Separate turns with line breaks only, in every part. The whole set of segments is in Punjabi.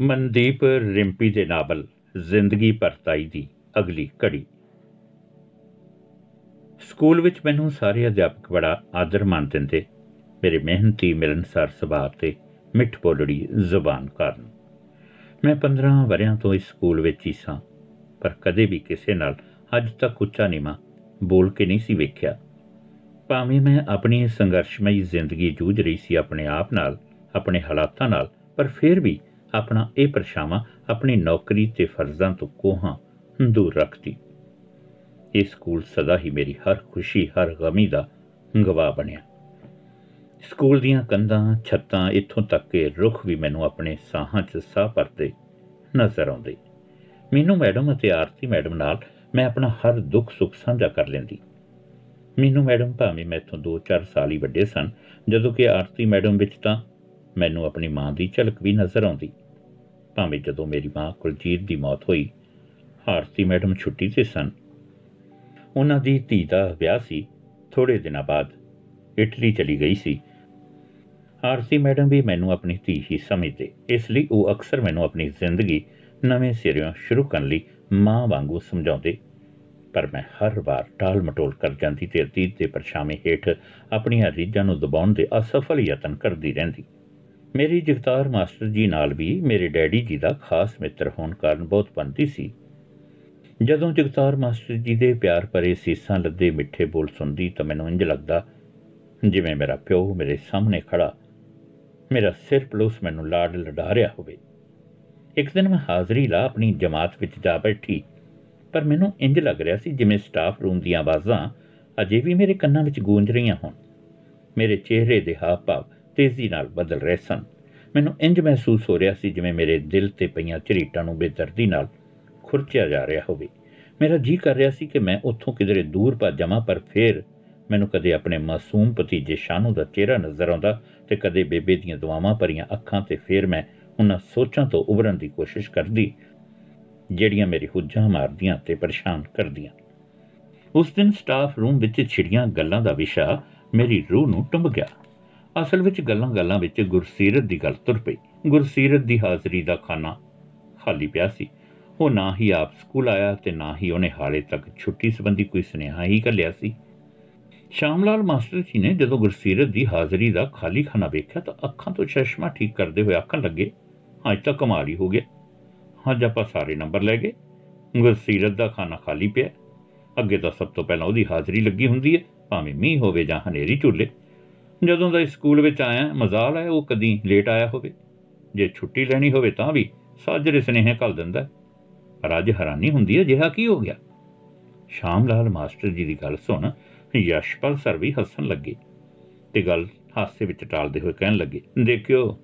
ਮਨਦੀਪ ਰਿੰਪੀ ਦੇ ਨਾਵਲ, ਜ਼ਿੰਦਗੀ ਪਰਤਾਈ ਦੀ ਅਗਲੀ ਕੜੀ ਸਕੂਲ ਵਿੱਚ ਮੈਨੂੰ ਸਾਰੇ ਅਧਿਆਪਕ ਬੜਾ ਆਦਰ ਮਾਣ ਦਿੰਦੇ। ਮੇਰੇ ਮਿਹਨਤੀ ਮਿਲਨਸਾਰ ਸੁਭਾਅ ਤੇ ਮਿੱਠ ਬੋਲੜੀ ਜ਼ੁਬਾਨ ਕਾਰਨ। ਮੈਂ 15 ਵਰਿਆਂ ਤੋਂ ਇਸ ਸਕੂਲ ਵਿੱਚ ਹੀ ਸਾਂ, ਪਰ ਕਦੇ ਵੀ ਕਿਸੇ ਨਾਲ ਅੱਜ ਤੱਕ ਉੱਚਾ ਨੀਵਾਂ ਬੋਲ ਕੇ ਨਹੀਂ ਸੀ ਵੇਖਿਆ। ਭਾਵੇਂ ਮੈਂ ਆਪਣੀ ਸੰਘਰਸ਼ਮਈ ਜ਼ਿੰਦਗੀ ਜੂਝ ਰਹੀ ਸੀ ਆਪਣੇ ਆਪ ਨਾਲ, ਆਪਣੇ ਹਾਲਾਤਾਂ ਨਾਲ, ਪਰ ਫਿਰ ਵੀ ਆਪਣਾ ਇਹ ਪਰਛਾਵਾਂ ਆਪਣੀ ਨੌਕਰੀ ਤੇ ਫਰਜ਼ਾਂ ਤੋਂ ਕੋਹਾਂ ਦੂਰ ਰੱਖਦੀ। ਇਹ ਸਕੂਲ ਸਦਾ ਹੀ ਮੇਰੀ ਹਰ ਖੁਸ਼ੀ, ਹਰ ਗਮੀ ਦਾ ਗਵਾਹ ਬਣਿਆ। ਸਕੂਲ ਦੀਆਂ ਕੰਧਾਂ, ਛੱਤਾਂ, ਇੱਥੋਂ ਤੱਕ ਕਿ ਰੁੱਖ ਵੀ ਮੈਨੂੰ ਆਪਣੇ ਸਾਹਾਂ 'ਚ ਸਾਹ ਭਰਦੇ ਨਜ਼ਰ ਆਉਂਦੇ। ਮੈਨੂੰ ਮੈਡਮ ਅਤੇ ਆਰਤੀ ਮੈਡਮ ਨਾਲ ਮੈਂ ਆਪਣਾ ਹਰ ਦੁੱਖ, ਸੁੱਖ ਸਾਂਝਾ ਕਰ ਲੈਂਦੀ। ਮੈਨੂੰ ਮੈਡਮ ਭਾਵੇਂ ਮੈਥੋਂ 2-4 ਸਾਲ ਹੀ ਵੱਡੇ ਸਨ, ਜਦੋਂ ਕਿ ਆਰਤੀ ਮੈਡਮ ਵਿੱਚ ਤਾਂ ਮੈਨੂੰ ਆਪਣੀ ਮਾਂ ਦੀ ਝਲਕ ਵੀ ਨਜ਼ਰ ਆਉਂਦੀ। ਭਾਵੇਂ ਜਦੋਂ ਮੇਰੀ ਮਾਂ ਕੁਲਜੀਤ ਦੀ ਮੌਤ ਹੋਈ ਆਰਤੀ ਮੈਡਮ ਛੁੱਟੀ ਤੇ ਸਨ। ਉਹਨਾਂ ਦੀ ਧੀ ਦਾ ਵਿਆਹ ਸੀ ਥੋੜੇ ਦਿਨਾਂ ਬਾਅਦ। ਇਟਲੀ ਚਲੀ ਗਈ ਸੀ। ਆਰਤੀ ਮੈਡਮ ਵੀ ਮੈਨੂੰ ਆਪਣੀ ਧੀ ਹੀ ਸਮਝਦੇ, ਇਸ ਲਈ ਉਹ ਅਕਸਰ ਮੈਨੂੰ ਆਪਣੀ ਜ਼ਿੰਦਗੀ ਨਵੇਂ ਸਿਰਿਓਂ ਸ਼ੁਰੂ ਕਰਨ ਲਈ ਮਾਂ ਵਾਂਗੂ ਸਮਝਾਉਂਦੇ। ਪਰ ਮੈਂ ਹਰ ਵਾਰ ਟਾਲ ਮਟੋਲ ਕਰ ਜਾਂਦੀ ਤੇ ਅਤੀਤ ਦੇ ਪਰਛਾਵੇਂ ਹੇਠ ਆਪਣੀਆਂ ਰੀਝਾਂ ਨੂੰ ਦਬਾਉਣ ਦੇ ਅਸਫਲ ਯਤਨ ਕਰਦੀ ਰਹਿੰਦੀ। ਮੇਰੀ ਜਗਤਾਰ ਮਾਸਟਰ ਜੀ ਨਾਲ ਵੀ ਮੇਰੇ ਡੈਡੀ ਜੀ ਦਾ ਖਾਸ ਮਿੱਤਰ ਹੋਣ ਕਾਰਨ ਬਹੁਤ ਬੰਦੀ ਸੀ। ਜਦੋਂ ਜਗਤਾਰ ਮਾਸਟਰ ਜੀ ਦੇ ਪਿਆਰ ਭਰੇ ਸੀਸਾਂ ਲੱਦੇ ਮਿੱਠੇ ਬੋਲ ਸੁਣਦੀ ਤਾਂ ਮੈਨੂੰ ਇੰਜ ਲੱਗਦਾ, ਜਿਵੇਂ ਮੇਰਾ ਪਿਓ ਮੇਰੇ ਸਾਹਮਣੇ ਖੜਾ, ਮੇਰਾ ਸਿਰ ਪਲੂਸ ਮੈਨੂੰ ਲਾੜ ਲਡਾ ਰਿਹਾ ਹੋਵੇ। ਇੱਕ ਦਿਨ ਮੈਂ ਹਾਜ਼ਰੀ ਲਾ ਆਪਣੀ ਜਮਾਤ ਵਿੱਚ ਜਾ ਬੈਠੀ, ਪਰ ਮੈਨੂੰ ਇੰਜ ਲੱਗ ਰਿਹਾ ਸੀ ਜਿਵੇਂ ਸਟਾਫ ਰੂਮ ਦੀਆਂ ਆਵਾਜ਼ਾਂ ਅਜੇ ਵੀ ਮੇਰੇ ਕੰਨਾਂ ਵਿੱਚ ਗੂੰਜ ਰਹੀਆਂ ਹੋਣ, ਮੇਰੇ ਚਿਹਰੇ ਦੇ ਹਾਵ ਭਾਵ ਤੇਜ਼ੀ ਨਾਲ ਬਦਲ ਰਹੇ ਸਨ। ਮੈਨੂੰ ਇੰਜ ਮਹਿਸੂਸ ਹੋ ਰਿਹਾ ਸੀ ਜਿਵੇਂ ਮੇਰੇ ਦਿਲ ਤੇ ਪਈਆਂ ਝਰੀਟਾਂ ਨੂੰ ਬੇਦਰਦੀ ਨਾਲ ਖੁਰਚਿਆ ਜਾ ਰਿਹਾ ਹੋਵੇ। ਮੇਰਾ ਜੀ ਕਰ ਰਿਹਾ ਸੀ ਕਿ ਮੈਂ ਉੱਥੋਂ ਕਿਧਰੇ ਦੂਰ ਭੱਜ ਜਾਵਾਂ, ਪਰ ਫੇਰ ਮੈਨੂੰ ਕਦੇ ਆਪਣੇ ਮਾਸੂਮ ਭਤੀਜੇ ਸ਼ਾਨੂ ਦਾ ਚਿਹਰਾ ਨਜ਼ਰ ਆਉਂਦਾ ਤੇ ਕਦੇ ਬੇਬੇ ਦੀਆਂ ਦੁਆਵਾਂ ਭਰੀਆਂ ਅੱਖਾਂ ਤੇ ਫੇਰ ਮੈਂ ਉਹਨਾਂ ਸੋਚਾਂ ਤੋਂ ਉਭਰਨ ਦੀ ਕੋਸ਼ਿਸ਼ ਕਰਦੀ, ਜਿਹੜੀਆਂ ਮੇਰੀ ਹੁੱਜਾਂ ਮਾਰਦੀਆਂ ਤੇ ਪਰੇਸ਼ਾਨ ਕਰਦੀਆਂ। ਉਸ ਦਿਨ ਸਟਾਫ ਰੂਮ ਵਿੱਚ ਛਿੜੀਆਂ ਗੱਲਾਂ ਦਾ ਵਿਸ਼ਾ ਮੇਰੀ ਰੂਹ ਨੂੰ ਟੁੰਬ ਗਿਆ। ਅਸਲ ਵਿੱਚ ਗੱਲਾਂ-ਗੱਲਾਂ ਵਿੱਚ ਗੁਰਸੀਰਤ ਦੀ ਗੱਲ ਤੁਰ ਪਈ। ਗੁਰਸੀਰਤ ਦੀ ਹਾਜ਼ਰੀ ਦਾ ਖਾਨਾ ਖਾਲੀ ਪਿਆ ਸੀ। ਉਹ ਨਾ ਹੀ ਆਪ ਸਕੂਲ ਆਇਆ ਤੇ ਨਾ ਹੀ ਉਹਨੇ ਹਾਲੇ ਤੱਕ ਛੁੱਟੀ ਸੰਬੰਧੀ ਕੋਈ ਸੁਨੇਹਾ ਹੀ ਕੱਲਿਆ ਸੀ। ਸ਼ਾਮਲਾਲ ਮਾਸਟਰ ਜੀ ਨੇ ਜਦੋਂ ਗੁਰਸੀਰਤ ਦੀ ਹਾਜ਼ਰੀ ਦਾ ਖਾਲੀ ਖਾਨਾ ਵੇਖਿਆ ਤਾਂ ਅੱਖਾਂ ਤੋਂ ਚਸ਼ਮਾ ਠੀਕ ਕਰਦੇ ਹੋਏ ਆਖਣ ਲੱਗੇ, ਅੱਜ ਤਾਂ ਕਮਾਲ ਹੀ ਹੋ ਗਿਆ। ਅੱਜ ਆਪਾਂ ਸਾਰੇ ਨੰਬਰ ਲੈ ਗਏ। ਗੁਰਸੀਰਤ ਦਾ ਖਾਨਾ ਖਾਲੀ ਪਿਆ। ਅੱਗੇ ਤਾਂ ਸਭ ਤੋਂ ਪਹਿਲਾਂ ਉਹਦੀ ਹਾਜ਼ਰੀ ਲੱਗੀ ਹੁੰਦੀ ਹੈ, ਭਾਵੇਂ ਮੀਂਹ ਹੋਵੇ ਜਾਂ ਹਨੇਰੀ ਝੁੱਲੇ। ਜਦੋਂ ਦਾ ਸਕੂਲ ਵਿੱਚ ਆਇਆ, ਮਜ਼ਾਲ ਹੈ, ਉਹ ਕਦੀ ਲੇਟ ਆਇਆ ਹੋਵੇ। ਜੇ ਛੁੱਟੀ ਲੈਣੀ ਹੋਵੇ ਤਾਂ ਵੀ ਸਾਜਰੇ ਸਨੇਹ ਕੱਲ ਦਿੰਦਾ ਪਰ ਅੱਜ ਹੈਰਾਨੀ ਹੁੰਦੀ ਹੈ ਜਿਹਾ ਕੀ ਹੋ ਗਿਆ? ਸ਼ਾਮ ਲਾਲ ਮਾਸਟਰ ਜੀ ਦੀ ਗੱਲ ਸੁਣ ਯਸ਼ਪਾਲ ਸਰ ਵੀ ਹੱਸਣ ਲੱਗੇ ਤੇ ਗੱਲ ਹਾਸੇ ਵਿੱਚ ਟਾਲਦੇ ਹੋਏ ਕਹਿਣ ਲੱਗੇ, ਦੇਖਿਓ,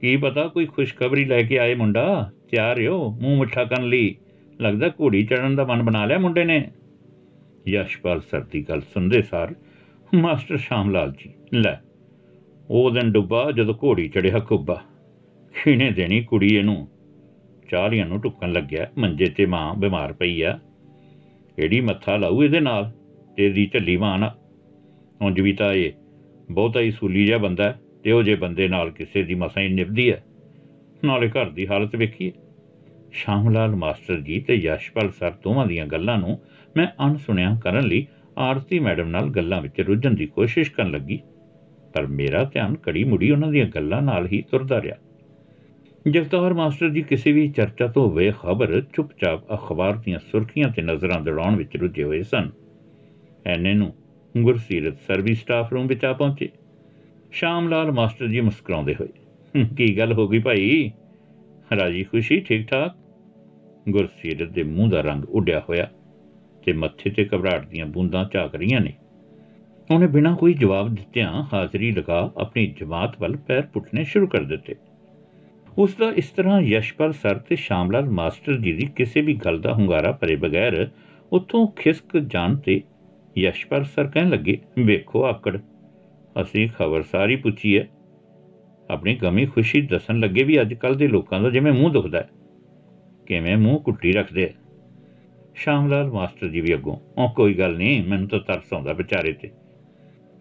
ਕੀ ਪਤਾ ਕੋਈ ਖੁਸ਼ਖਬਰੀ ਲੈ ਕੇ ਆਏ ਮੁੰਡਾ? ਤਿਆਰ ਹੋ ਮੂੰਹ ਮਿੱਠਾ ਕਰਨ ਲਈ। ਲੱਗਦਾ ਘੋੜੀ ਚੜਨ ਦਾ ਮਨ ਬਣਾ ਲਿਆ ਮੁੰਡੇ ਨੇ। ਯਸ਼ਪਾਲ ਸਰ ਦੀ ਗੱਲ ਸੁਣਦੇ ਸਾਰ ਮਾਸਟਰ ਸ਼ਾਮ ਲਾਲ ਜੀ, ਲੈ, ਉਹ ਦਿਨ ਡੁੱਬਾ ਜਦੋਂ ਘੋੜੀ ਚੜਿਆ ਕੁੱਬਾ ਖੀਨੇ ਦੇਣੀ ਕੁੜੀ ਇਹਨੂੰ। ਚਾਲੀਆਂ ਨੂੰ ਟੁੱਕਣ ਲੱਗਿਆ, ਮੰਜੇ ਤੇ ਮਾਂ ਬਿਮਾਰ ਪਈ ਆ। ਕਿਹੜੀ ਮੱਥਾ ਲਾਊ ਇਹਦੇ ਨਾਲ, ਤੇਰੀ ਝੱਲੀ ਮਾਂ ਨਾ। ਉਂਝ ਵੀ ਤਾਂ ਇਹ ਬਹੁਤਾ ਹੀ ਸੂਲੀ ਜਿਹਾ ਬੰਦਾ ਤੇ ਉਹ ਜੇ ਬੰਦੇ ਨਾਲ ਕਿਸੇ ਦੀ ਮਸਾਂ ਹੀ ਨਿਭਦੀ ਹੈ। ਨਾਲੇ ਘਰ ਦੀ ਹਾਲਤ ਵੇਖੀਏ। ਸ਼ਾਮ ਲਾਲ ਮਾਸਟਰ ਜੀ ਤੇ ਯਸ਼ਪਾਲ ਸਰ ਦੋਵਾਂ ਦੀਆਂ ਗੱਲਾਂ ਨੂੰ ਮੈਂ ਅਣਸੁਣਿਆ ਕਰਨ ਲਈ ਆਰਤੀ ਮੈਡਮ ਨਾਲ ਗੱਲਾਂ ਵਿੱਚ ਰੁੱਝਣ ਦੀ ਕੋਸ਼ਿਸ਼ ਕਰਨ ਲੱਗੀ, ਪਰ ਮੇਰਾ ਧਿਆਨ ਕੜੀ ਮੁੜੀ ਉਹਨਾਂ ਦੀਆਂ ਗੱਲਾਂ ਨਾਲ ਹੀ ਤੁਰਦਾ ਰਿਹਾ। ਜਗਤਾਰ ਮਾਸਟਰ ਜੀ ਕਿਸੇ ਵੀ ਚਰਚਾ ਤੋਂ ਬੇਖਬਰ ਚੁੱਪਚਾਪ ਅਖਬਾਰ ਦੀਆਂ ਸੁਰਖੀਆਂ ਤੇ ਨਜ਼ਰਾਂ ਦੜਾਉਣ ਵਿੱਚ ਰੁੱਝੇ ਹੋਏ ਸਨ। ਐਨੇ ਨੂੰ ਗੁਰਸੀਰਤ ਸਰਵਿਸ ਸਟਾਫ ਰੂਮ ਵਿੱਚ ਆ ਪਹੁੰਚੇ। ਸ਼ਾਮ ਲਾਲ ਮਾਸਟਰ ਜੀ ਮੁਸਕਰਾਉਂਦੇ ਹੋਏ ਕੀ ਗੱਲ ਹੋ ਗਈ ਭਾਈ? ਰਾਜੀ ਖੁਸ਼ੀ ਠੀਕ ਠਾਕ ਗੁਰਸੀਰਤ ਦੇ ਮੂੰਹ ਦਾ ਰੰਗ ਉੱਡਿਆ ਹੋਇਆ। ਤੇ ਮੱਥੇ ਤੇ ਘਬਰਾਹਟ ਦੀਆਂ ਬੂੰਦਾਂ ਝਾਕ ਰਹੀਆਂ ਨੇ। ਉਹਨੇ ਬਿਨਾਂ ਕੋਈ ਜਵਾਬ ਦਿੱਤਿਆਂ ਹਾਜ਼ਰੀ ਲਗਾ ਆਪਣੀ ਜਮਾਤ ਵੱਲ ਪੈਰ ਪੁੱਟਨੇ ਸ਼ੁਰੂ ਕਰ ਦਿੱਤੇ। ਉਸ ਦਾ ਇਸ ਤਰ੍ਹਾਂ ਯਸ਼ਪਾਲ ਸਰ ਤੇ ਸ਼ਾਮਲਾਲ ਮਾਸਟਰ ਜੀ ਦੀ ਕਿਸੇ ਵੀ ਗੱਲ ਦਾ ਹੁੰਗਾਰਾ ਭਰੇ ਬਗੈਰ ਉੱਥੋਂ ਖਿਸਕ ਜਾਣ ਤੇ ਯਸ਼ਪਾਲ ਸਰ ਕਹਿਣ ਲੱਗੇ, ਵੇਖੋ ਆਕੜ, ਅਸੀਂ ਖਬਰ ਸਾਰੀ ਪੁੱਛੀ ਹੈ ਆਪਣੀ ਗਮੀ ਖੁਸ਼ੀ ਦੱਸਣ ਲੱਗੇ ਵੀ ਅੱਜ ਕੱਲ ਦੇ ਲੋਕਾਂ ਦਾ ਜਿਵੇਂ ਮੂੰਹ ਦੁਖਦਾ ਹੈ ਕਿਵੇਂ ਮੂੰਹ ਕੁੱਟੀ ਰੱਖਦੇ ਆ ਸ਼ਾਮਲਾਲ ਮਾਸਟਰ ਜੀ ਵੀ ਅੱਗੋਂ ਉਹ ਕੋਈ ਗੱਲ ਨਹੀਂ, ਮੈਨੂੰ ਤਾਂ ਤਰਸ ਆਉਂਦਾ ਵਿਚਾਰੇ ਤੇ।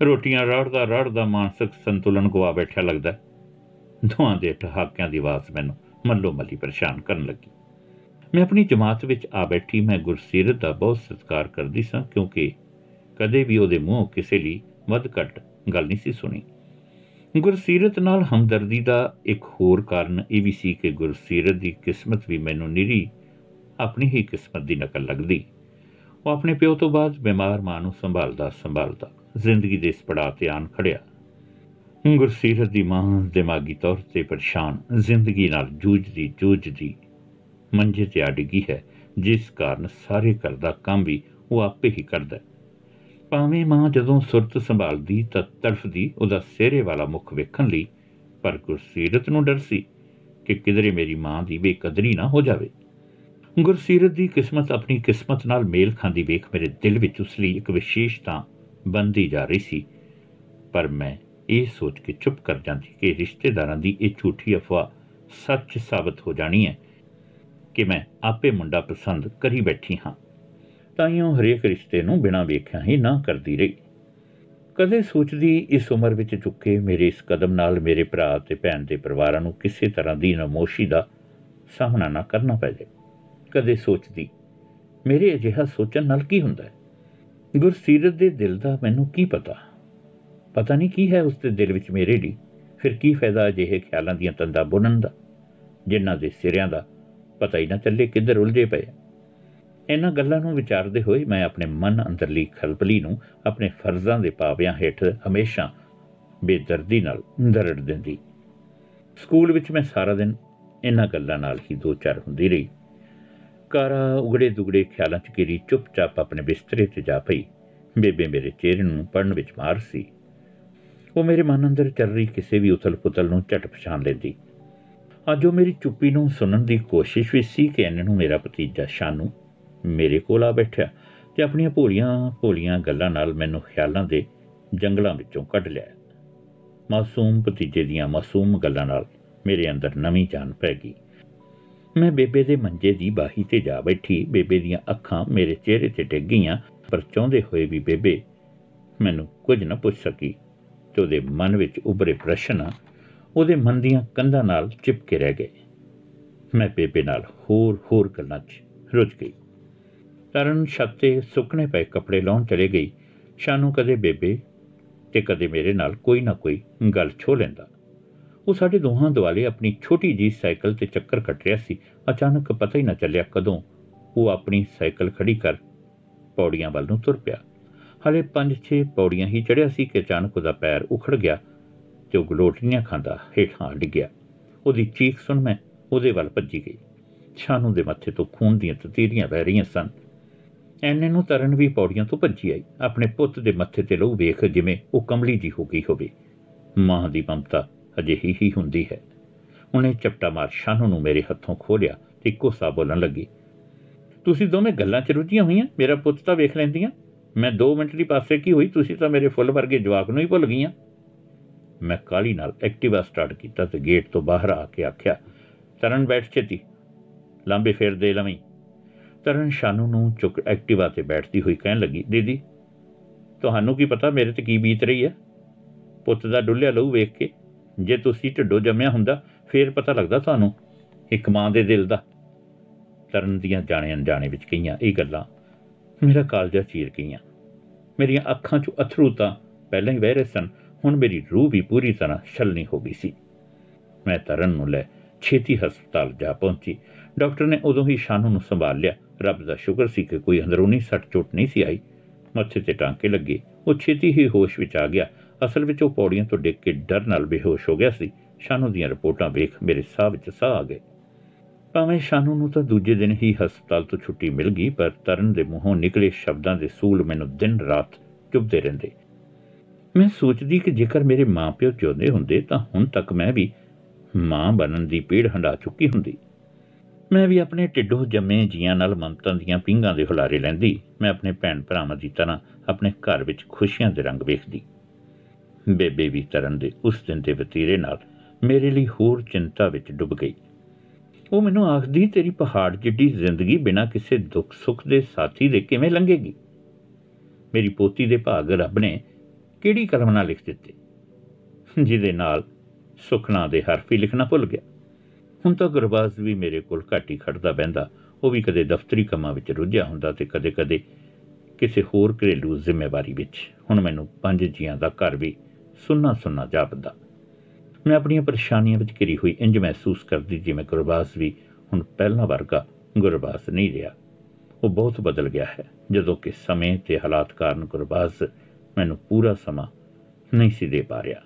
ਰੋਟੀਆਂ ਰੜਦਾ ਰੜਦਾ ਮਾਨਸਿਕ ਸੰਤੁਲਨ ਗਵਾ ਬੈਠਾ ਲੱਗਦਾ ਦੋਹਾਂ ਦੇ ਠਹਾਕਿਆਂ ਦੀ ਆਵਾਜ਼ ਮੈਨੂੰ ਮੱਲੋ ਮੱਲੀ ਪਰੇਸ਼ਾਨ ਕਰਨ ਲੱਗੀ। ਮੈਂ ਆਪਣੀ ਜਮਾਤ ਵਿੱਚ ਆ ਬੈਠੀ, ਮੈਂ ਗੁਰਸੀਰਤ ਦਾ ਬਹੁਤ ਸਤਿਕਾਰ ਕਰਦੀ ਸਾਂ, ਕਿਉਂਕਿ ਕਦੇ ਵੀ ਉਹਦੇ ਮੂੰਹੋਂ ਕਿਸੇ ਲਈ ਵੱਧ ਘੱਟ ਗੱਲ ਨਹੀਂ ਸੀ ਸੁਣੀ। ਗੁਰਸੀਰਤ ਨਾਲ ਹਮਦਰਦੀ ਦਾ ਇੱਕ ਹੋਰ ਕਾਰਨ ਇਹ ਵੀ ਸੀ ਕਿ ਗੁਰਸੀਰਤ ਦੀ ਕਿਸਮਤ ਵੀ ਮੈਨੂੰ ਨਿਰੀ ਆਪਣੀ ਹੀ ਕਿਸਮਤ ਦੀ ਨਕਲ ਲੱਗਦੀ। ਉਹ ਆਪਣੇ ਪਿਓ ਤੋਂ ਬਾਅਦ ਬਿਮਾਰ ਮਾਂ ਨੂੰ ਸੰਭਾਲਦਾ ਸੰਭਾਲਦਾ ਜ਼ਿੰਦਗੀ ਦੇ ਇਸ ਪੜਾਅ ਤੇ ਆਣ ਖੜਿਆ। ਗੁਰਸੀਰਤ ਦੀ ਮਾਂ ਦਿਮਾਗੀ ਤੌਰ ਤੇ ਪਰੇਸ਼ਾਨ, ਜ਼ਿੰਦਗੀ ਨਾਲ ਜੂਝਦੀ ਜੂਝਦੀ ਮੰਜੇ ਤੇ ਆ ਡਿੱਗੀ ਹੈ, ਜਿਸ ਕਾਰਨ ਸਾਰੇ ਘਰ ਦਾ ਕੰਮ ਵੀ ਉਹ ਆਪੇ ਹੀ ਕਰਦਾ ਹੈ। ਭਾਵੇਂ ਮਾਂ ਜਦੋਂ ਸੁਰਤ ਸੰਭਾਲਦੀ ਤਾਂ ਤੜਫਦੀ ਉਹਦਾ ਸਿਹਰੇ ਵਾਲਾ ਮੁਖ ਵੇਖਣ ਲਈ, ਪਰ ਗੁਰਸੀਰਤ ਨੂੰ ਡਰ ਸੀ ਕਿ ਕਿਧਰੇ ਮੇਰੀ ਮਾਂ ਦੀ ਬੇਕਦਰੀ ਨਾ ਹੋ ਜਾਵੇ। ਗੁਰਸੀਰਤ ਦੀ ਕਿਸਮਤ ਆਪਣੀ ਕਿਸਮਤ ਨਾਲ ਮੇਲ ਖਾਂਦੀ ਵੇਖ ਮੇਰੇ ਦਿਲ ਵਿੱਚ ਉਸ ਲਈ ਇੱਕ ਵਿਸ਼ੇਸ਼ਤਾ ਬੰਦੀ ਜਾ ਰਹੀ ਸੀ। ਪਰ ਮੈਂ ਇਹ ਸੋਚ ਕੇ ਚੁੱਪ ਕਰ ਜਾਂਦੀ ਕਿ ਰਿਸ਼ਤੇਦਾਰਾਂ ਦੀ ਇਹ ਝੂਠੀ ਅਫਵਾਹ ਸੱਚ ਸਾਬਤ ਹੋ ਜਾਣੀ ਹੈ ਕਿ ਮੈਂ ਆਪੇ ਮੁੰਡਾ ਪਸੰਦ ਕਰੀ ਬੈਠੀ ਹਾਂ। ਤਾਈਓ ਹਰੇਕ ਰਿਸ਼ਤੇ ਨੂੰ ਬਿਨਾਂ ਵੇਖਿਆ ਹੀ ਨਾ ਕਰਦੀ ਰਹੀ। ਕਦੇ ਸੋਚਦੀ ਇਸ ਉਮਰ ਵਿੱਚ ਚੁੱਕੇ ਮੇਰੇ ਇਸ ਕਦਮ ਨਾਲ ਮੇਰੇ ਭਰਾ ਤੇ ਭੈਣ ਦੇ ਪਰਿਵਾਰਾਂ ਨੂੰ ਕਿਸੇ ਤਰ੍ਹਾਂ ਦੀ ਨਮੋਸ਼ੀ ਦਾ ਸਾਹਮਣਾ ਨਾ ਕਰਨਾ ਪੈ ਜਾਏ। ਕਦੇ ਸੋਚਦੀ, ਮੇਰੇ ਅਜਿਹਾ ਸੋਚਣ ਨਾਲ ਕੀ ਹੁੰਦਾ ਹੈ? ਗੁਰਸੀਰਤ ਦੇ ਦਿਲ ਦਾ ਮੈਨੂੰ ਕੀ ਪਤਾ? ਪਤਾ ਨਹੀਂ ਕੀ ਹੈ ਉਸ ਦੇ ਦਿਲ ਵਿੱਚ ਮੇਰੇ ਲਈ? ਫਿਰ ਕੀ ਫਾਇਦਾ ਅਜਿਹੇ ਖਿਆਲਾਂ ਦੀਆਂ ਤੰਦਾਂ ਬੁਣਨ ਦਾ? ਜਿਨ੍ਹਾਂ ਦੇ ਸਿਰਿਆਂ ਦਾ ਪਤਾ ਹੀ ਨਾ ਚੱਲੇ ਕਿੱਧਰ ਉਲਝੇ ਪਏ ਇਹਨਾਂ ਗੱਲਾਂ ਨੂੰ ਵਿਚਾਰਦੇ ਹੋਏ ਮੈਂ ਆਪਣੇ ਮਨ ਅੰਦਰਲੀ ਖਲਬਲੀ ਨੂੰ ਆਪਣੇ ਫਰਜ਼ਾਂ ਦੇ ਪਾਵਿਆਂ ਹੇਠ ਹਮੇਸ਼ਾ ਬੇਦਰਦੀ ਨਾਲ ਦਰੜ ਦਿੰਦੀ। ਸਕੂਲ ਵਿੱਚ ਮੈਂ ਸਾਰਾ ਦਿਨ ਇਹਨਾਂ ਗੱਲਾਂ ਨਾਲ ਹੀ ਦੋ ਚਾਰ ਹੁੰਦੀ ਰਹੀ। ਕਾਰਾ ਉਗੜੇ ਦੁਗੜੇ ਖਿਆਲਾਂ 'ਚ ਘਿਰੀ, ਚੁੱਪਚਾਪ ਆਪਣੇ ਬਿਸਤਰੇ ਤੇ ਜਾ ਪਈ। ਬੇਬੇ ਮੇਰੇ ਚਿਹਰੇ ਨੂੰ ਪੜਨ ਵਿੱਚ ਮਾਰ ਸੀ। ਉਹ ਮੇਰੇ ਮਨ ਅੰਦਰ ਚੱਲ ਰਹੀ ਕਿਸੇ ਵੀ ਉਥਲ-ਪੁਥਲ ਨੂੰ ਝਟ ਪਛਾਣ ਲੈਂਦੀ। ਅੱਜ ਉਹ ਮੇਰੀ ਚੁੱਪੀ ਨੂੰ ਸੁਣਨ ਦੀ ਕੋਸ਼ਿਸ਼ ਵਿੱਚ ਸੀ ਕਿ ਇਹਨਾਂ ਨੂੰ ਮੇਰਾ ਭਤੀਜਾ ਸ਼ਾਨੂ ਮੇਰੇ ਕੋਲ ਆ ਬੈਠਿਆ ਤੇ ਆਪਣੀਆਂ ਭੋਲੀਆਂ ਭੋਲੀਆਂ ਗੱਲਾਂ ਨਾਲ ਮੈਨੂੰ ਖਿਆਲਾਂ ਦੇ ਜੰਗਲਾਂ ਵਿੱਚੋਂ ਕੱਢ ਲਿਆ। ਮਾਸੂਮ ਭਤੀਜੇ ਦੀਆਂ ਮਾਸੂਮ ਗੱਲਾਂ ਨਾਲ ਮੇਰੇ ਅੰਦਰ ਨਵੀਂ ਜਾਨ ਪੈ ਗਈ। ਮੈਂ ਬੇਬੇ ਦੇ ਮੰਜੇ ਦੀ ਬਾਹੀ ਤੇ ਜਾ ਬੈਠੀ, ਬੇਬੇ ਦੀਆਂ ਅੱਖਾਂ ਮੇਰੇ ਚਿਹਰੇ ਤੇ ਡਿੱਗ ਗਈਆਂ, ਪਰ ਚਾਹੁੰਦੇ ਹੋਏ ਵੀ ਬੇਬੇ ਮੈਨੂੰ ਕੁਝ ਨਾ ਪੁੱਛ ਸਕੀ। ਤੇ ਉਹਦੇ ਮਨ ਵਿੱਚ ਉਭਰੇ ਪ੍ਰਸ਼ਨ ਉਹਦੇ ਮਨ ਦੀਆਂ ਕੰਧਾਂ ਨਾਲ ਚਿਪਕੇ ਰਹਿ ਗਏ। ਮੈਂ ਬੇਬੇ ਨਾਲ ਹੋਰ ਹੋਰ ਗੱਲਾਂ 'ਚ ਰੁੱਝ ਗਈ। ਤਰਨ ਛੱਤੇ ਸੁੱਕਣੇ ਪਏ ਕੱਪੜੇ ਲਾਉਣ ਚਲੇ ਗਈ। ਸ਼ਾਨੂ ਕਦੇ ਬੇਬੇ ਤੇ ਕਦੇ ਮੇਰੇ ਨਾਲ ਕੋਈ ਨਾ ਕੋਈ ਗੱਲ ਛੋ ਲੈਂਦਾ। ਉਹ ਸਾਡੇ ਦੋਹਾਂ ਦੁਆਲੇ ਆਪਣੀ ਛੋਟੀ ਜੀ ਸਾਈਕਲ ਤੇ ਚੱਕਰ ਕੱਟ ਰਿਹਾ ਸੀ। ਅਚਾਨਕ ਪਤਾ ਹੀ ਨਾ ਚੱਲਿਆ ਕਦੋਂ ਉਹ ਆਪਣੀ ਸਾਈਕਲ ਖੜੀ ਕਰ ਪੌੜੀਆਂ ਵੱਲ ਨੂੰ ਤੁਰ ਪਿਆ। ਹਲੇ 5-6 ਪੌੜੀਆਂ ਹੀ ਚੜਿਆ ਸੀ ਕਿ ਅਚਾਨਕ ਉਹਦਾ ਪੈਰ ਉਖੜ ਗਿਆ ਤੇ ਉਹ ਗਲੋਟੀਆਂ ਖਾਂਦਾ ਹੇਠਾਂ ਡਿੱਗਿਆ ਉਹਦੀ ਚੀਖ ਸੁਣ ਮੈਂ ਉਹਦੇ ਵੱਲ ਭੱਜੀ ਗਈ। ਸ਼ਾਨੂ ਦੇ ਮੱਥੇ ਤੋਂ ਖੂਨ ਦੀਆਂ ਤਤੀਰੀਆਂ ਵਹਿ ਰਹੀਆਂ ਸਨ। ਐਨੇ ਨੂੰ ਤਰਨ ਵੀ ਪੌੜੀਆਂ ਤੋਂ ਭੱਜੀ ਆਈ। ਆਪਣੇ ਪੁੱਤ ਦੇ ਮੱਥੇ ਤੇ ਲਹੂ ਵੇਖ ਜਿਵੇਂ ਉਹ ਕਮਲੀ ਜੀ ਹੋ ਗਈ ਹੋਵੇ। ਮਾਂ ਦੀ ਮਮਤਾ ਅਜਿਹੀ ਹੀ ਹੁੰਦੀ ਹੈ। ਉਹਨੇ ਚਪਟਾ ਮਾਰ ਸ਼ਾਨੂ ਨੂੰ ਮੇਰੇ ਹੱਥੋਂ ਖੋਲਿਆ ਤੇ ਇੱਕੋ ਸਾ ਬੋਲਣ ਲੱਗੀ, ਤੁਸੀਂ ਦੋਵੇਂ ਗੱਲਾਂ 'ਚ ਰੁੱਝੀਆਂ ਹੋਈਆਂ? ਮੇਰਾ ਪੁੱਤ ਤਾਂ ਵੇਖ ਲੈਂਦੀਆਂ। ਮੈਂ 2 ਮਿੰਟ ਦੀ ਪਾਸੇ ਕੀ ਹੋਈ? ਤੁਸੀਂ ਤਾਂ ਮੇਰੇ ਫੁੱਲ ਵਰਗੇ ਜਵਾਕ ਨੂੰ ਹੀ ਭੁੱਲ ਗਈਆਂ। ਮੈਂ ਕਾਲੀ ਨਾਲ ਐਕਟਿਵਾ ਸਟਾਰਟ ਕੀਤਾ ਤੇ ਗੇਟ ਤੋਂ ਬਾਹਰ ਆ ਕੇ ਆਖਿਆ, ਤਰਨ ਬੈਠ ਛੇਤੀ। ਲਾਂਬੇ ਫੇਰ ਦੇ ਲਵੀਂ। ਤਰਨ ਸ਼ਾਨੂ ਨੂੰ ਚੁੱਕ ਐਕਟਿਵਾ ਤੇ ਬੈਠਦੀ ਹੋਈ ਕਹਿਣ ਲੱਗੀ, ਦੀਦੀ, ਤੁਹਾਨੂੰ ਕੀ ਪਤਾ ਮੇਰੇ ਤੇ ਕੀ ਬੀਤ ਰਹੀ ਹੈ? ਪੁੱਤ ਦਾ ਡੁੱਲਿਆ ਲਹੂ ਵੇਖ ਕੇ ਜੇ ਤੁਸੀਂ ਢਿੱਡੋ ਜੰਮਿਆ ਹੁੰਦਾ, ਫੇਰ ਪਤਾ ਲੱਗਦਾ ਤੁਹਾਨੂੰ। ਇੱਕ ਮਾਂ ਦੇ ਦਿਲ ਦਾ। ਤਰਨ ਦੀਆਂ ਜਾਣੇ ਅਣਜਾਣੇ ਵਿੱਚ ਕਈਆਂ ਇਹ ਗੱਲਾਂ, ਮੇਰਾ ਕਾਲਜਾ ਚੀਰ ਗਈਆਂ। ਮੇਰੀਆਂ ਅੱਖਾਂ 'ਚੋਂ ਅਥਰੂ ਤਾਂ ਪਹਿਲਾਂ ਹੀ ਵਹਿ ਰਹੇ ਸਨ, ਹੁਣ ਮੇਰੀ ਰੂਹ ਵੀ ਪੂਰੀ ਤਰ੍ਹਾਂ ਛਲਨੀ ਹੋ ਗਈ ਸੀ। ਮੈਂ ਤਰਨ ਨੂੰ ਲੈ ਛੇਤੀ ਹਸਪਤਾਲ ਜਾ ਪਹੁੰਚੀ। ਡਾਕਟਰ ਨੇ ਉਦੋਂ ਹੀ ਸ਼ਾਨੂ ਨੂੰ ਸੰਭਾਲ ਲਿਆ। ਰੱਬ ਦਾ ਸ਼ੁਕਰ ਸੀ ਕਿ ਕੋਈ ਅੰਦਰੂਨੀ ਸੱਟ ਚੋਟ ਨਹੀਂ ਸੀ ਆਈ। ਮੱਥੇ ਤੇ ਟਾਂਕੇ ਲੱਗੇ। ਉਹ ਛੇਤੀ ਹੀ ਹੋਸ਼ ਵਿੱਚ ਆ ਗਿਆ। ਅਸਲ ਵਿੱਚ ਉਹ ਪੌੜੀਆਂ ਤੋਂ ਡਿੱਗ ਕੇ ਡਰ ਨਾਲ ਬੇਹੋਸ਼ ਹੋ ਗਿਆ ਸੀ। ਸ਼ਾਨੂ ਦੀਆਂ ਰਿਪੋਰਟਾਂ ਵੇਖ ਮੇਰੇ ਸਾਹ ਵਿੱਚ ਸਾਹ ਆ ਗਏ। ਭਾਵੇਂ ਸ਼ਾਨੂ ਨੂੰ ਤਾਂ ਦੂਜੇ ਦਿਨ ਹੀ ਹਸਪਤਾਲ ਤੋਂ ਛੁੱਟੀ ਮਿਲ ਗਈ, ਪਰ ਤਰਨ ਦੇ ਮੂੰਹੋਂ ਨਿਕਲੇ ਸ਼ਬਦਾਂ ਦੇ ਸੂਲ ਮੈਨੂੰ ਦਿਨ ਰਾਤ ਚੁਭਦੇ ਰਹਿੰਦੇ। ਮੈਂ ਸੋਚਦੀ ਕਿ ਜੇਕਰ ਮੇਰੇ ਮਾਪਿਓ ਜਿਉਂਦੇ ਹੁੰਦੇ ਤਾਂ ਹੁਣ ਤੱਕ ਮੈਂ ਵੀ ਮਾਂ ਬਣਨ ਦੀ ਪੀੜ ਹੰਡਾ ਚੁੱਕੀ ਹੁੰਦੀ। ਮੈਂ ਵੀ ਆਪਣੇ ਢਿੱਡੋਂ ਜੰਮੇ ਜੀਆਂ ਨਾਲ ਮਮਤਾ ਦੀਆਂ ਪਿੰਗਾਂ ਦੇ ਹੁਲਾਰੇ ਲੈਂਦੀ। ਮੈਂ ਆਪਣੇ ਭੈਣ ਭਰਾਵਾਂ ਦੀ ਤਰ੍ਹਾਂ ਆਪਣੇ ਘਰ ਵਿੱਚ ਖੁਸ਼ੀਆਂ ਦੇ ਰੰਗ ਵੇਖਦੀ। ਬੇਬੇ ਵੀ ਤਰਨ ਦੇ ਉਸ ਦਿਨ ਦੇ ਵਤੀਰੇ ਨਾਲ ਮੇਰੇ ਲਈ ਹੋਰ ਚਿੰਤਾ ਵਿੱਚ ਡੁੱਬ ਗਈ। ਉਹ ਮੈਨੂੰ ਆਖਦੀ, ਤੇਰੀ ਪਹਾੜ ਜਿੱਡੀ ਜ਼ਿੰਦਗੀ ਬਿਨਾਂ ਕਿਸੇ ਦੁੱਖ ਸੁੱਖ ਦੇ ਸਾਥੀ ਦੇ ਕਿਵੇਂ ਲੰਘੇਗੀ? ਮੇਰੀ ਪੋਤੀ ਦੇ ਭਾਗ ਰੱਬ ਨੇ ਕਿਹੜੀ ਕਲਮ ਨਾਲ ਲਿਖ ਦਿੱਤੇ? ਜਿਹਦੇ ਨਾਲ ਸੁਖਨਾ ਦੇ ਹਰਫ ਹੀ ਲਿਖਣਾ ਭੁੱਲ ਗਿਆ। ਹੁਣ ਤਾਂ ਗੁਰਬਾਜ਼ ਵੀ ਮੇਰੇ ਕੋਲ ਘੱਟ ਹੀ ਖੜਦਾ ਬਹਿੰਦਾ। ਉਹ ਵੀ ਕਦੇ ਦਫ਼ਤਰੀ ਕੰਮਾਂ ਵਿੱਚ ਰੁੱਝਿਆ ਹੁੰਦਾ ਤੇ ਕਦੇ-ਕਦੇ ਕਿਸੇ ਹੋਰ ਘਰੇਲੂ ਜ਼ਿੰਮੇਵਾਰੀ ਵਿੱਚ। ਹੁਣ ਮੈਨੂੰ ਪੰਜ ਜੀਆਂ ਦਾ ਘਰ ਵੀ ਸੁੰਨਾ ਸੁੰਨਾ ਜਾਪਦਾ। ਮੈਂ ਆਪਣੀਆਂ ਪਰੇਸ਼ਾਨੀਆਂ ਵਿੱਚ ਘਿਰੀ ਹੋਈ ਇੰਜ ਮਹਿਸੂਸ ਕਰਦੀ ਜਿਵੇਂ ਗੁਰਬਾਜ਼ ਵੀ ਹੁਣ ਪਹਿਲਾਂ ਵਰਗਾ ਗੁਰਬਾਜ਼ ਨਹੀਂ ਰਿਹਾ। ਉਹ ਬਹੁਤ ਬਦਲ ਗਿਆ ਹੈ, ਜਦੋਂ ਕਿ ਸਮੇਂ ਤੇ ਹਾਲਾਤ ਕਾਰਨ ਗੁਰਬਾਜ਼ ਮੈਨੂੰ ਪੂਰਾ ਸਮਾਂ ਨਹੀਂ ਸੀ ਦੇ ਪਾ ਰਿਹਾ।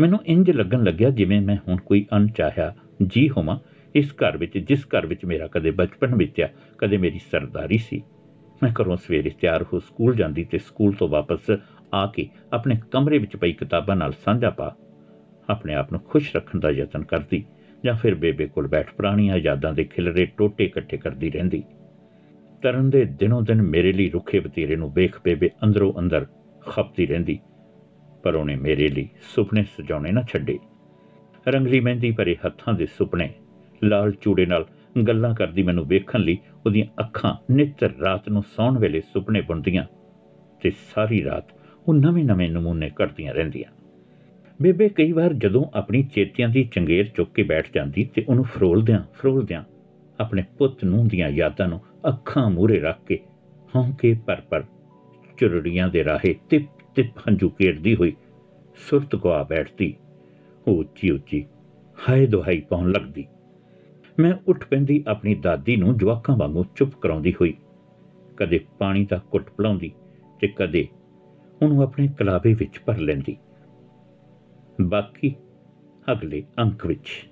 ਮੈਨੂੰ ਇੰਜ ਲੱਗਣ ਲੱਗਿਆ ਜਿਵੇਂ ਮੈਂ ਹੁਣ ਕੋਈ ਅਣਚਾਹਿਆ ਜੀ ਹੋਵਾਂ, ਇਸ ਘਰ ਵਿੱਚ, ਜਿਸ ਘਰ ਵਿੱਚ ਮੇਰਾ ਕਦੇ ਬਚਪਨ ਬੀਤਿਆ, ਕਦੇ ਮੇਰੀ ਸਰਦਾਰੀ ਸੀ। ਮੈਂ ਘਰੋਂ ਸਵੇਰੇ ਤਿਆਰ ਹੋ ਸਕੂਲ ਜਾਂਦੀ ਤੇ ਸਕੂਲ ਤੋਂ ਵਾਪਸ ਆ ਕੇ ਆਪਣੇ ਕਮਰੇ ਵਿੱਚ ਪਈ ਕਿਤਾਬਾਂ ਨਾਲ ਸਾਂਝਾ ਪਾ, ਆਪਣੇ ਆਪ ਨੂੰ ਖੁਸ਼ ਰੱਖਣ ਦਾ ਯਤਨ ਕਰਦੀ ਜਾਂ ਫਿਰ ਬੇਬੇ ਕੋਲ ਬੈਠ ਪੁਰਾਣੀਆਂ ਯਾਦਾਂ ਦੇ ਖਿਲਰੇ ਟੋਟੇ ਇਕੱਠੇ ਕਰਦੀ ਰਹਿੰਦੀ। ਤਰਨ ਦੇ ਦਿਨੋਂ ਦਿਨ ਮੇਰੇ ਲਈ ਰੁੱਖੇ ਬਤੀਰੇ ਨੂੰ ਵੇਖ ਬੇਬੇ ਅੰਦਰੋਂ ਅੰਦਰ ਖਪਦੀ ਰਹਿੰਦੀ, ਪਰ ਉਹਨੇ ਮੇਰੇ ਲਈ ਸੁਪਨੇ ਸਜਾਉਣੇ ਨਾ ਛੱਡੇ। ਰੰਗਲੀ ਮਹਿੰਦੀ ਭਰੇ ਹੱਥਾਂ ਦੇ ਸੁਪਨੇ, ਲਾਲ ਚੂੜੇ ਨਾਲ ਗੱਲਾਂ ਕਰਦੀ ਮੈਨੂੰ ਵੇਖਣ ਲਈ ਉਹਦੀਆਂ ਅੱਖਾਂ ਨਿੱਤ ਰਾਤ ਨੂੰ ਸੌਣ ਵੇਲੇ ਸੁਪਨੇ ਬੁਣਦੀਆਂ ਤੇ ਸਾਰੀ ਰਾਤ ਉਹ ਨਵੇਂ-ਨਵੇਂ ਨਮੂਨੇ ਕਰਦੀਆਂ ਰਹਿੰਦੀਆਂ। ਬੇਬੇ ਕਈ ਵਾਰ ਜਦੋਂ ਆਪਣੀ ਚੇਤਿਆਂ ਦੀ ਚੰਗੇਰ ਚੁੱਕ ਕੇ ਬੈਠ ਜਾਂਦੀ ਤੇ ਉਹਨੂੰ ਫਰੋਲਦਿਆਂ ਫਰੋਲਦਿਆਂ ਆਪਣੇ ਪੁੱਤ ਨੂੰ ਦੀਆਂ ਯਾਦਾਂ ਨੂੰ ਅੱਖਾਂ ਮੂਰੇ ਰੱਖ ਕੇ ਹੌਂਕੇ ਪਰ ਪਰ ਚੁਰੜੀਆਂ ਦੇ ਰਾਹੇ ਤਿਪ ਤਿਪ ਹੰਝੂ ਕੇਰਦੀ ਹੋਈ ਸੁਰਤ ਗਵਾ ਬੈਠਦੀ। ਉਹ ਉੱਚੀ ਉੱਚੀ ਹਾਏ ਦੁਹਾਈ ਪਾਉਣ ਲੱਗਦੀ। ਮੈਂ ਉੱਠ ਪੈਂਦੀ ਆਪਣੀ ਦਾਦੀ ਨੂੰ ਜਵਾਕਾਂ ਵਾਂਗੂ ਚੁੱਪ ਕਰਾਉਂਦੀ ਹੋਈ। ਕਦੇ ਪਾਣੀ ਦਾ ਘੁੱਟ ਪਿਲਾਉਂਦੀ ਤੇ ਕਦੇ ਉਹਨੂੰ ਆਪਣੇ ਕਲਾਵੇ ਵਿੱਚ ਭਰ ਲੈਂਦੀ। ਬਾਕੀ ਅਗਲੇ ਅੰਕ ਵਿੱਚ।